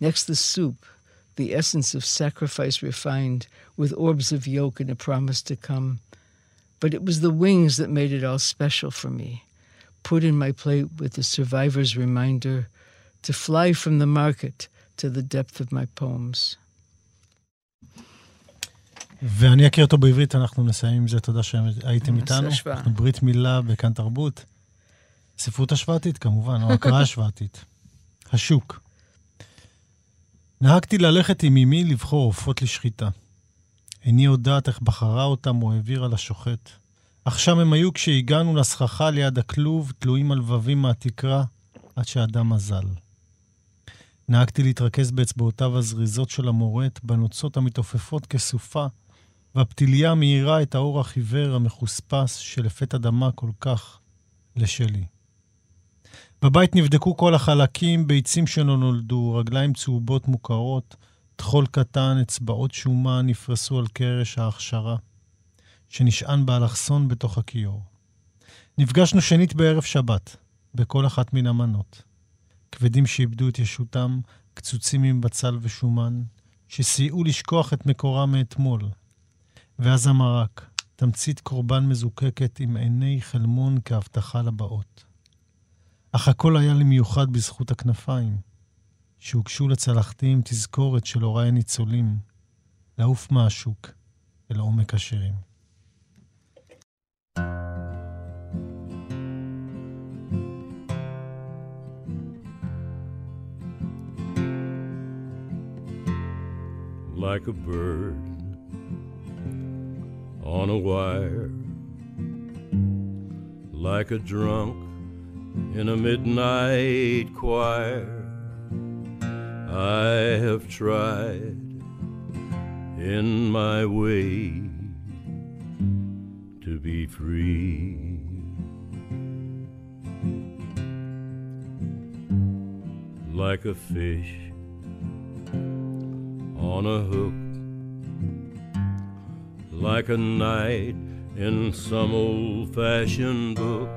Next, the soup, the essence of sacrifice refined, with orbs of yolk and a promise to come. But it was the wings that made it all special for me, put in my plate with the survivor's reminder to fly from the market to the depth of my poems. ואני אכיר אותו בעברית, אנחנו נסיים עם זה. תודה שהייתם איתנו. אנחנו ברית מילה בכאן תרבות. ספרות השוואתית, כמובן, או הקראה (laughs) השוואתית. השוק. נהגתי ללכת עם אמי לבחור עופות לשחיטה. איני יודעת איך בחרה אותם או העבירה לשוחט. אך שם הם היו כשהגענו לסככה ליד הכלוב, תלויים הלבבים מהתקרה, עד שהדם אזל. נהגתי להתרכז באצבעותיו הזריזות של המורט, בנוצות המתעופפות כסופה, והפתיליה מאירה את האור החיוור המחוספס שלפתע דמה כל כך לשלי. בבית נבדקו כל החלקים, ביצים שלא נולדו, רגליים צהובות מוכרות, טחול קטן, אצבעות שומן נפרסו על קרש ההכשרה, שנשען באלכסון בתוך הכיור. נפגשנו שנית בערב שבת, בכל אחת מן המנות. כבדים שאיבדו את ישותם, קצוצים עם בצל ושומן, שסייעו לשכוח את מקורם מאתמול. ואז המרק, תמצית קורבן מזוקקת עם עיני חלמון כהבטחה לבאות. אך הכל היה לי מיוחד בזכות הכנפיים, שהוגשו לצלחתי עם תזכורת של הוריי הניצולים, לעוף מהשוק אל עומק השירים. like a bird on a wire, like a drunk in a midnight choir. I have tried in my way to be free. Like a fish on a hook like a knight in some old fashioned book.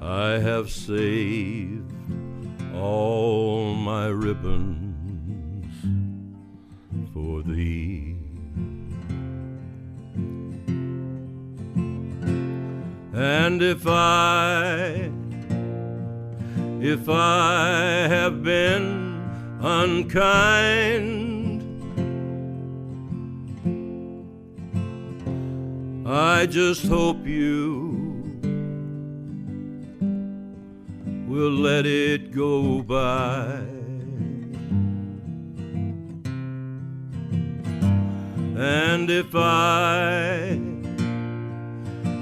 I have saved all my ribbons for thee. And if I, if I have been unkind, I just hope you will let it go by. And if I,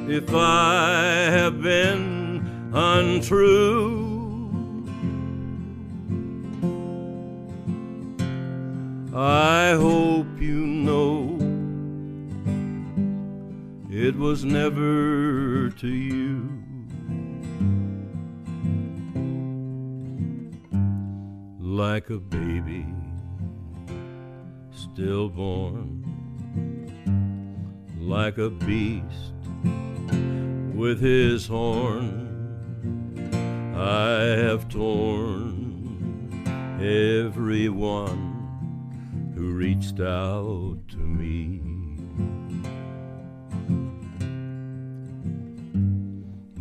if I have been untrue, I hope you it was never to you. Like a baby stillborn, like a beast with his horn, I have torn everyone who reached out to me.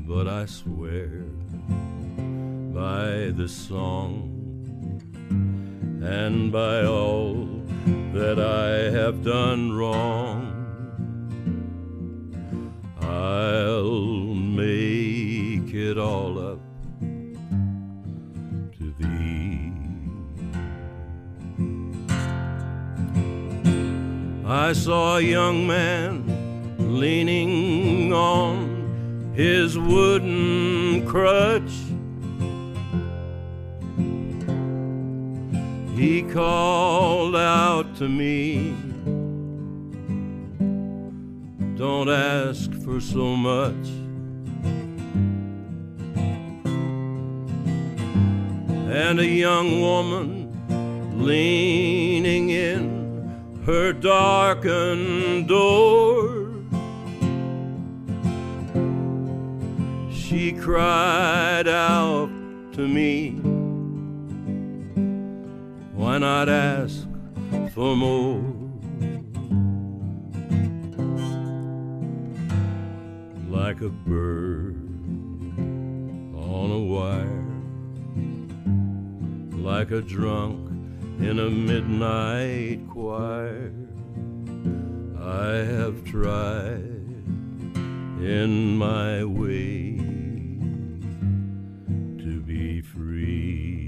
But I swear by the song and by all that I have done wrong, I'll make it all up to thee. I saw a young man leaning on his wooden crutch. He called out to me, Don't ask for so much. And a young woman leaning in her darkened door. She cried out to me, Why not ask for more? Like a bird on a wire, like a drunk in a midnight choir. I have tried in my way free.